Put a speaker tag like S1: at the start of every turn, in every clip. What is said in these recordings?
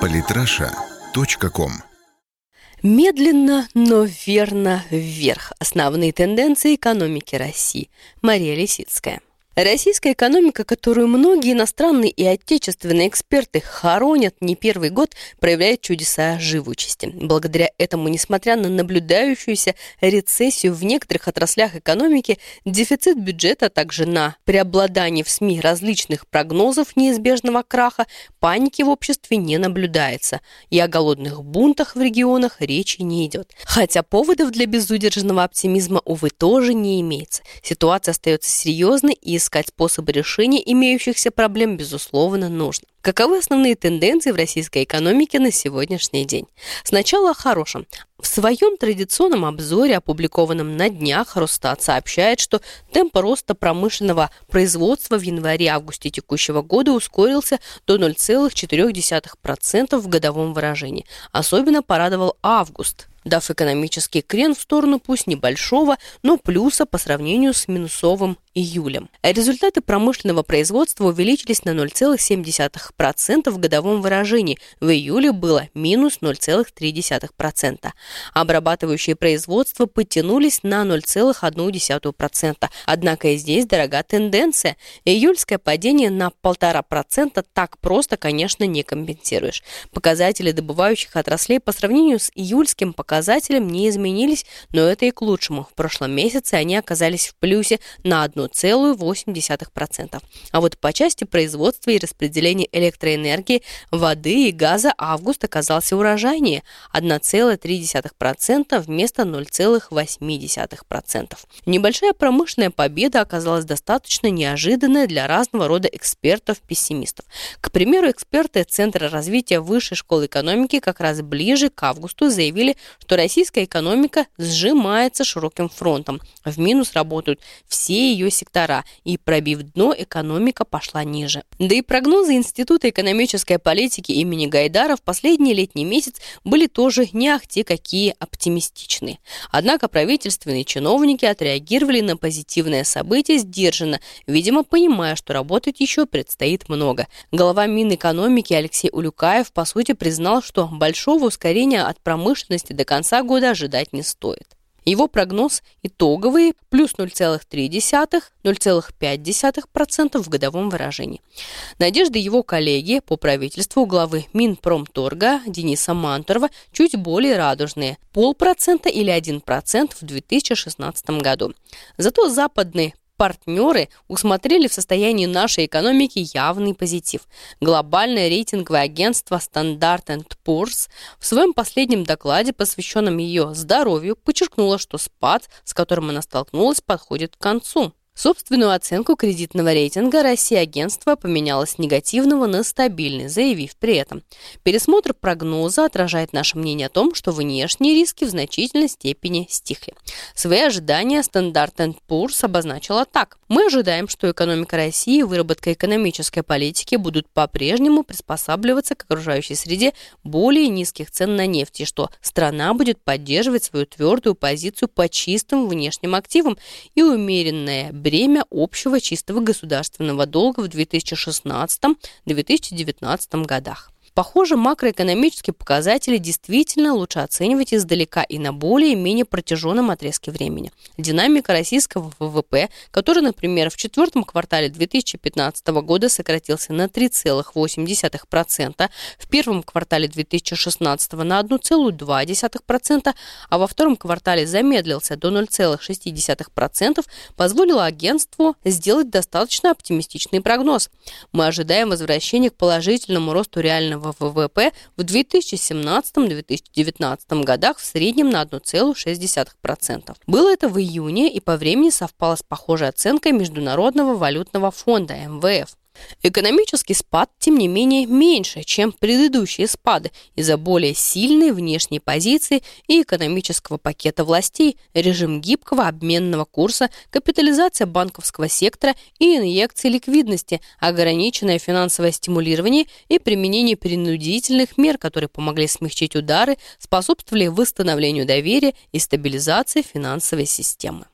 S1: Политраша.ком
S2: Медленно, но верно вверх. Основные тенденции экономики России. Мария Лисицкая. Российская экономика, которую многие иностранные и отечественные эксперты хоронят не первый год, проявляет чудеса живучести. Благодаря этому, несмотря на наблюдающуюся рецессию в некоторых отраслях экономики, дефицит бюджета, а также на преобладание в СМИ различных прогнозов неизбежного краха, паники в обществе не наблюдается. И о голодных бунтах в регионах речи не идет. Хотя поводов для безудержного оптимизма, увы, тоже не имеется. Ситуация остается серьезной и искать способы решения имеющихся проблем, безусловно, нужно. Каковы основные тенденции в российской экономике на сегодняшний день? Сначала о хорошем. В своем традиционном обзоре, опубликованном на днях, Росстат сообщает, что темп роста промышленного производства в январе-августе текущего года ускорился до 0,4% в годовом выражении. Особенно порадовал август дав экономический крен в сторону пусть небольшого, но плюса по сравнению с минусовым июлем. Результаты промышленного производства увеличились на 0,7% в годовом выражении. В июле было минус 0,3%. Обрабатывающие производства подтянулись на 0,1%. Однако и здесь дорога тенденция. Июльское падение на 1,5% так просто, конечно, не компенсируешь. Показатели добывающих отраслей по сравнению с июльским показателем не изменились, но это и к лучшему. В прошлом месяце они оказались в плюсе на 1 1,8%. А вот по части производства и распределения электроэнергии, воды и газа август оказался урожайнее – 1,3% вместо 0,8%. Небольшая промышленная победа оказалась достаточно неожиданной для разного рода экспертов-пессимистов. К примеру, эксперты Центра развития Высшей школы экономики как раз ближе к августу заявили, что российская экономика сжимается широким фронтом. В минус работают все ее сектора, и, пробив дно, экономика пошла ниже. Да и прогнозы Института экономической политики имени Гайдара в последний летний месяц были тоже не ахти какие оптимистичные. Однако правительственные чиновники отреагировали на позитивное событие сдержанно, видимо, понимая, что работать еще предстоит много. Глава Минэкономики Алексей Улюкаев, по сути, признал, что большого ускорения от промышленности до конца года ожидать не стоит. Его прогноз итоговый плюс 0,3-0,5% в годовом выражении. Надежды его коллеги по правительству главы Минпромторга Дениса Мантурова чуть более радужные – полпроцента или 1% в 2016 году. Зато западные партнеры усмотрели в состоянии нашей экономики явный позитив. Глобальное рейтинговое агентство Standard Poor's в своем последнем докладе, посвященном ее здоровью, подчеркнуло, что спад, с которым она столкнулась, подходит к концу. Собственную оценку кредитного рейтинга Россия агентство поменяло с негативного на стабильный, заявив при этом, пересмотр прогноза отражает наше мнение о том, что внешние риски в значительной степени стихли. Свои ожидания Standard Poor's обозначила так. Мы ожидаем, что экономика России и выработка экономической политики будут по-прежнему приспосабливаться к окружающей среде более низких цен на нефть, и что страна будет поддерживать свою твердую позицию по чистым внешним активам и умеренное бремя общего чистого государственного долга в 2016-2019 годах. Похоже, макроэкономические показатели действительно лучше оценивать издалека и на более-менее протяженном отрезке времени. Динамика российского ВВП, который, например, в четвертом квартале 2015 года сократился на 3,8%, в первом квартале 2016 на 1,2%, а во втором квартале замедлился до 0,6%, позволило агентству сделать достаточно оптимистичный прогноз. Мы ожидаем возвращения к положительному росту реального реального ВВП в 2017-2019 годах в среднем на 1,6%. Было это в июне и по времени совпало с похожей оценкой Международного валютного фонда МВФ. Экономический спад, тем не менее, меньше, чем предыдущие спады из-за более сильной внешней позиции и экономического пакета властей, режим гибкого обменного курса, капитализация банковского сектора и инъекции ликвидности, ограниченное финансовое стимулирование и применение принудительных мер, которые помогли смягчить удары, способствовали восстановлению доверия и стабилизации финансовой системы.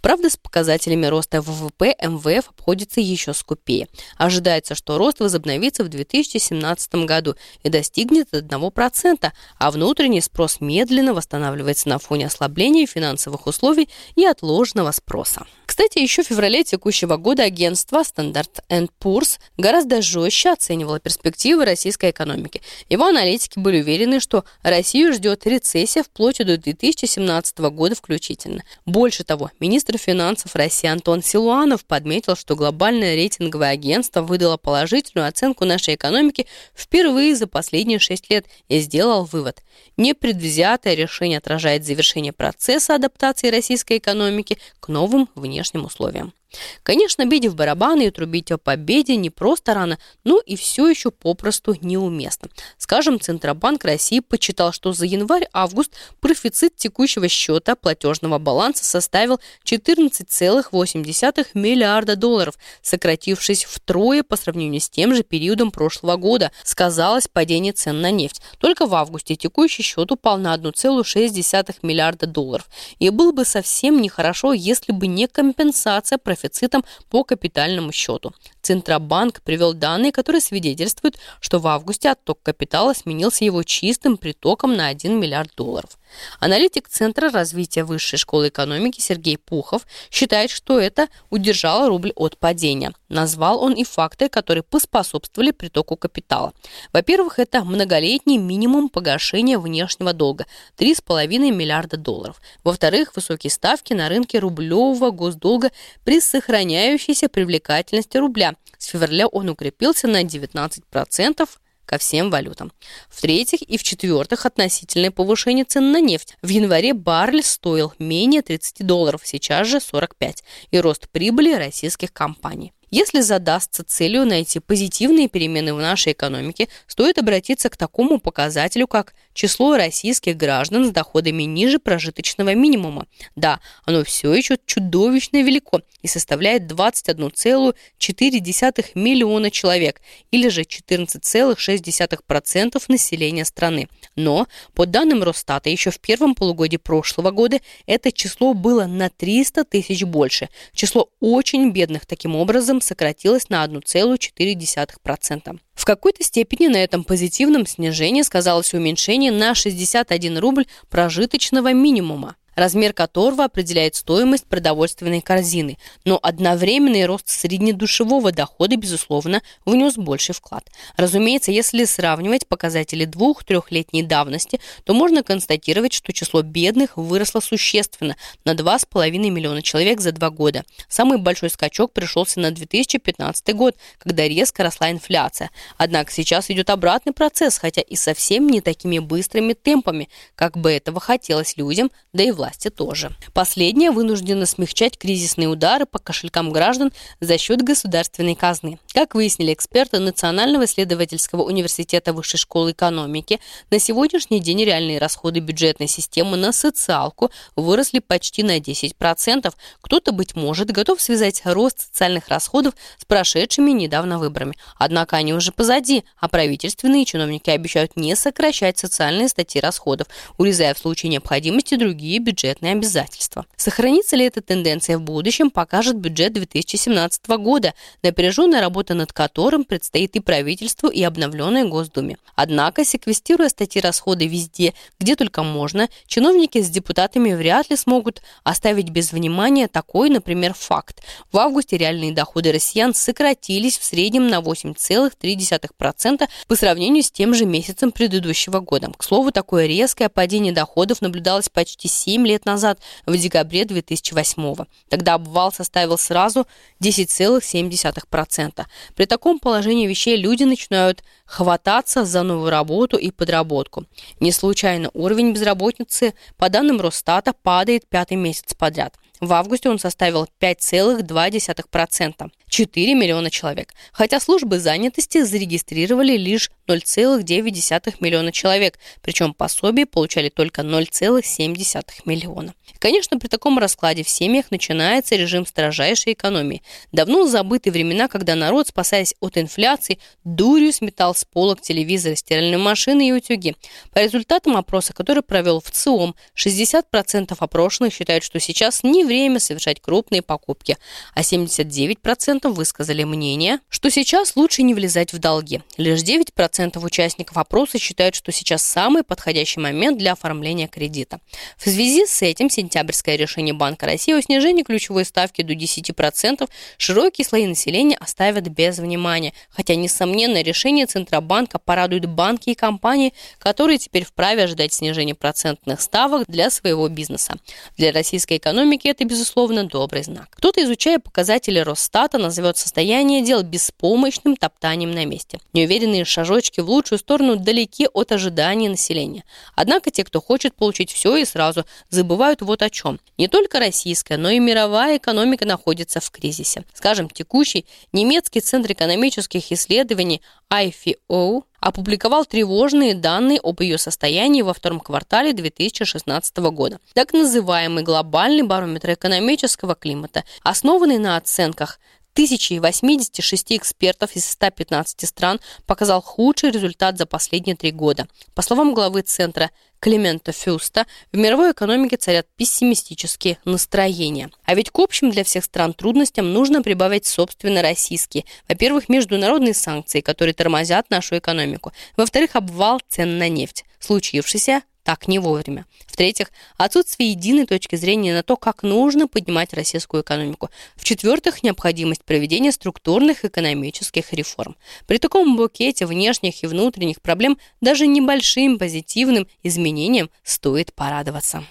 S2: Правда, с показателями роста ВВП МВФ обходится еще скупее. Ожидается, что рост возобновится в 2017 году и достигнет 1%, а внутренний спрос медленно восстанавливается на фоне ослабления финансовых условий и отложенного спроса. Кстати, еще в феврале текущего года агентство Standard Poor's гораздо жестче оценивало перспективы российской экономики. Его аналитики были уверены, что Россию ждет рецессия вплоть до 2017 года включительно. Больше того, министр финансов России Антон Силуанов подметил, что глобальное рейтинговое агентство выдало положительную оценку нашей экономики впервые за последние шесть лет и сделал вывод. Непредвзятое решение отражает завершение процесса адаптации российской экономики к новым внешним условиям. Конечно, бить в барабаны и трубить о победе не просто рано, но и все еще попросту неуместно. Скажем, Центробанк России почитал, что за январь-август профицит текущего счета платежного баланса составил 14,8 миллиарда долларов, сократившись втрое по сравнению с тем же периодом прошлого года, сказалось падение цен на нефть. Только в августе текущий счет упал на 1,6 миллиарда долларов. И было бы совсем нехорошо, если бы не компенсация профицита дефицитом по капитальному счету. Центробанк привел данные, которые свидетельствуют, что в августе отток капитала сменился его чистым притоком на 1 миллиард долларов. Аналитик Центра развития Высшей школы экономики Сергей Пухов считает, что это удержало рубль от падения. Назвал он и факты, которые поспособствовали притоку капитала. Во-первых, это многолетний минимум погашения внешнего долга – 3,5 миллиарда долларов. Во-вторых, высокие ставки на рынке рублевого госдолга при сохраняющейся привлекательности рубля. С февраля он укрепился на 19%, ко всем валютам. В-третьих и в-четвертых, относительное повышение цен на нефть. В январе баррель стоил менее 30 долларов, сейчас же 45, и рост прибыли российских компаний. Если задастся целью найти позитивные перемены в нашей экономике, стоит обратиться к такому показателю, как число российских граждан с доходами ниже прожиточного минимума. Да, оно все еще чудовищно велико и составляет 21,4 миллиона человек, или же 14,6% населения страны. Но, по данным Росстата, еще в первом полугодии прошлого года это число было на 300 тысяч больше. Число очень бедных таким образом сократилась на 1,4%. В какой-то степени на этом позитивном снижении сказалось уменьшение на 61 рубль прожиточного минимума размер которого определяет стоимость продовольственной корзины, но одновременный рост среднедушевого дохода, безусловно, внес больший вклад. Разумеется, если сравнивать показатели двух-трехлетней давности, то можно констатировать, что число бедных выросло существенно на 2,5 миллиона человек за два года. Самый большой скачок пришелся на 2015 год, когда резко росла инфляция. Однако сейчас идет обратный процесс, хотя и совсем не такими быстрыми темпами, как бы этого хотелось людям, да и властям власти тоже. Последнее вынуждено смягчать кризисные удары по кошелькам граждан за счет государственной казны. Как выяснили эксперты Национального исследовательского университета Высшей школы экономики, на сегодняшний день реальные расходы бюджетной системы на социалку выросли почти на 10%. Кто-то, быть может, готов связать рост социальных расходов с прошедшими недавно выборами. Однако они уже позади, а правительственные чиновники обещают не сокращать социальные статьи расходов, урезая в случае необходимости другие бюджетные бюджетные обязательства. Сохранится ли эта тенденция в будущем, покажет бюджет 2017 года, напряженная работа над которым предстоит и правительству, и обновленной Госдуме. Однако, секвестируя статьи расходы везде, где только можно, чиновники с депутатами вряд ли смогут оставить без внимания такой, например, факт. В августе реальные доходы россиян сократились в среднем на 8,3% по сравнению с тем же месяцем предыдущего года. К слову, такое резкое падение доходов наблюдалось почти 7 7 лет назад, в декабре 2008 -го. Тогда обвал составил сразу 10,7%. При таком положении вещей люди начинают хвататься за новую работу и подработку. Не случайно уровень безработицы, по данным Росстата, падает пятый месяц подряд. В августе он составил 5,2%. 4 миллиона человек, хотя службы занятости зарегистрировали лишь 0,9 миллиона человек, причем пособие получали только 0,7 миллиона. Конечно, при таком раскладе в семьях начинается режим строжайшей экономии. Давно забыты времена, когда народ, спасаясь от инфляции, дурью сметал с полок телевизоры, стиральные машины и утюги. По результатам опроса, который провел в ЦИОМ, 60% опрошенных считают, что сейчас не время совершать крупные покупки, а 79% высказали мнение, что сейчас лучше не влезать в долги. Лишь 9% участников опроса считают, что сейчас самый подходящий момент для оформления кредита. В связи с этим сентябрьское решение Банка России о снижении ключевой ставки до 10% широкие слои населения оставят без внимания, хотя, несомненно, решение Центробанка порадует банки и компании, которые теперь вправе ожидать снижения процентных ставок для своего бизнеса. Для российской экономики это, безусловно, добрый знак. Кто-то, изучая показатели Росстата, назовет состояние дел беспомощным топтанием на месте. Неуверенные шажочки в лучшую сторону далеки от ожиданий населения. Однако те, кто хочет получить все и сразу, забывают вот о чем. Не только российская, но и мировая экономика находится в кризисе. Скажем, текущий немецкий центр экономических исследований IFO опубликовал тревожные данные об ее состоянии во втором квартале 2016 года. Так называемый глобальный барометр экономического климата, основанный на оценках 1086 экспертов из 115 стран показал худший результат за последние три года. По словам главы Центра Климента Фюста, в мировой экономике царят пессимистические настроения. А ведь к общим для всех стран трудностям нужно прибавить собственно российские. Во-первых, международные санкции, которые тормозят нашу экономику. Во-вторых, обвал цен на нефть, случившийся так не вовремя. В-третьих, отсутствие единой точки зрения на то, как нужно поднимать российскую экономику. В-четвертых, необходимость проведения структурных экономических реформ. При таком букете внешних и внутренних проблем даже небольшим позитивным изменениям стоит порадоваться.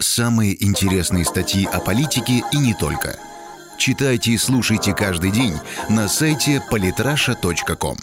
S1: Самые интересные статьи о политике и не только. Читайте и слушайте каждый день на сайте polytrasha.com.